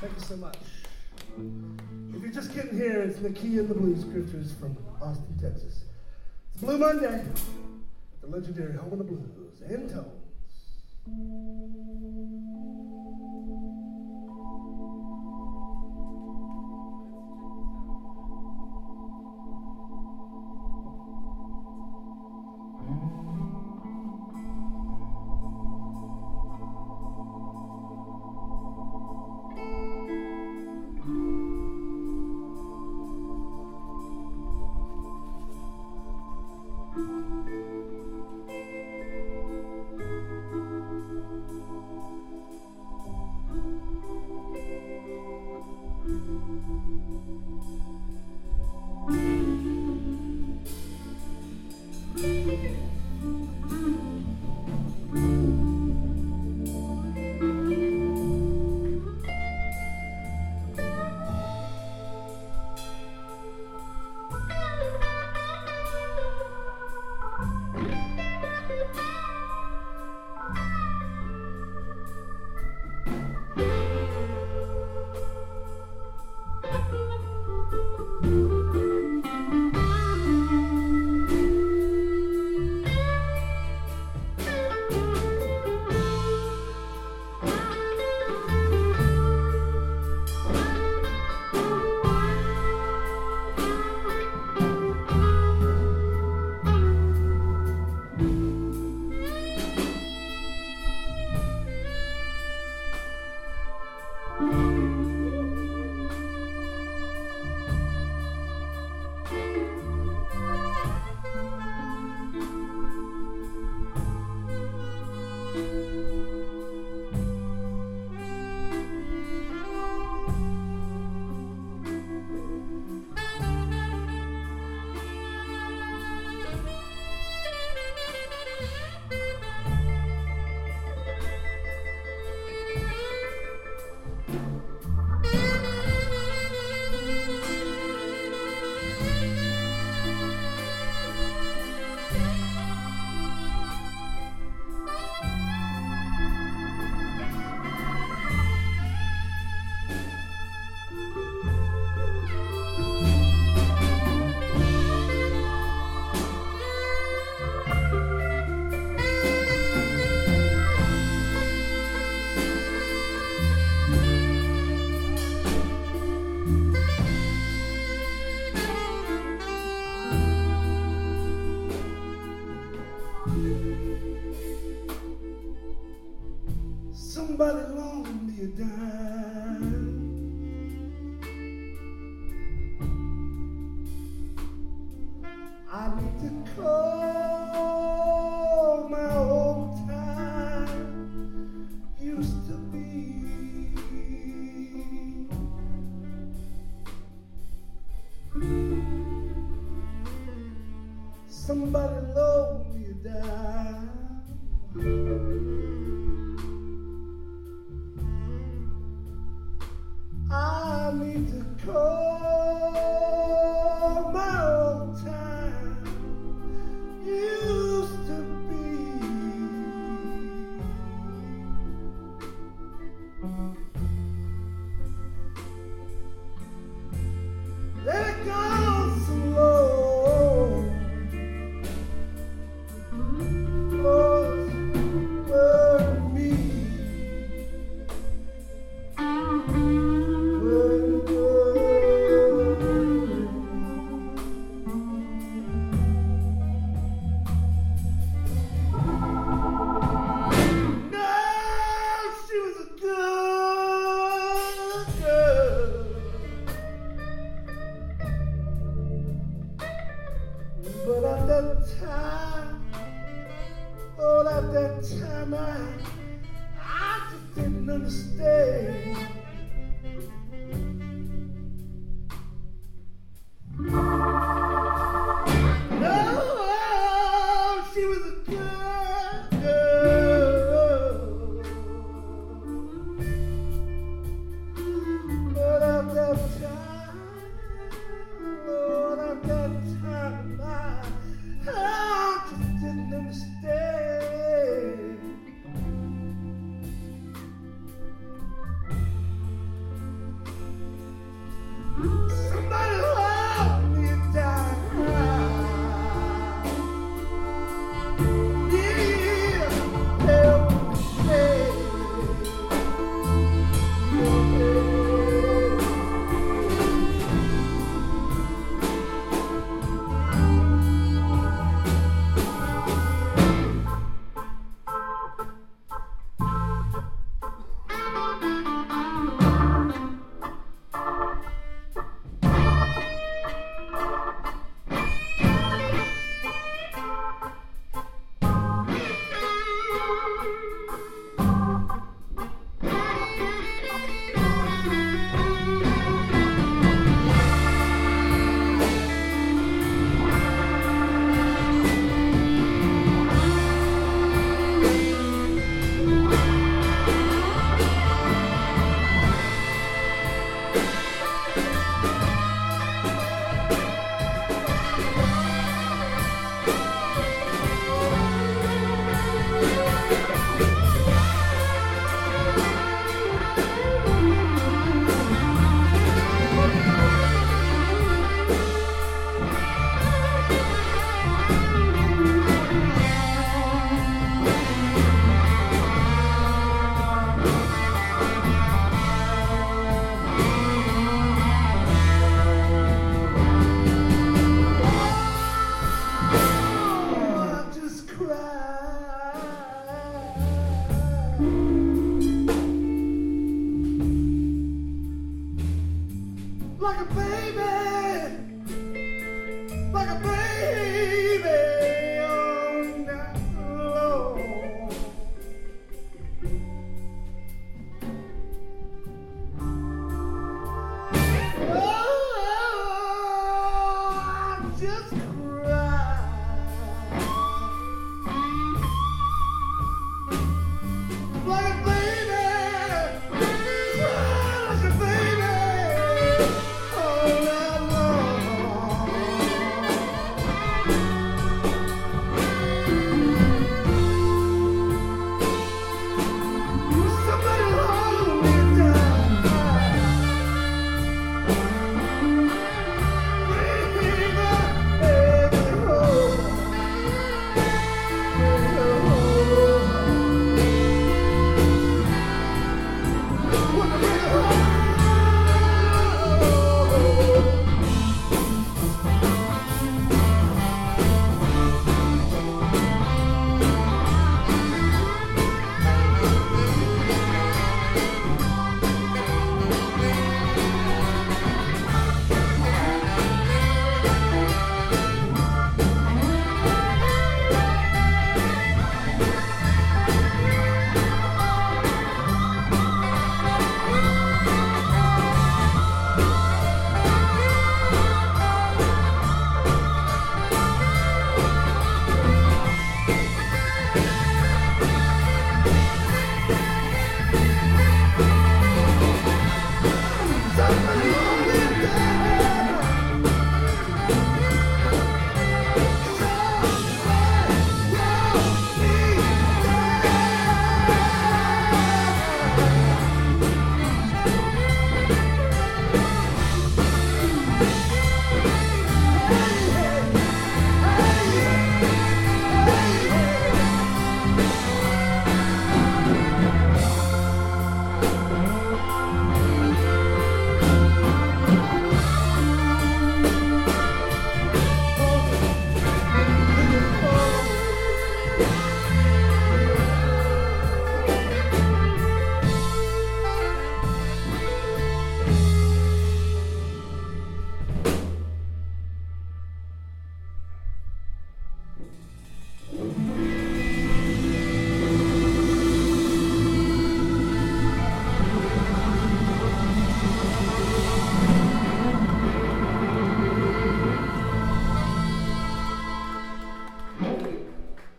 Thank you so much. If you're just getting here, it's Nakia and the Blues Grifters from Austin, Texas. It's Blue Monday, the legendary home of the blues Antone's. Hum. Somebody low me down.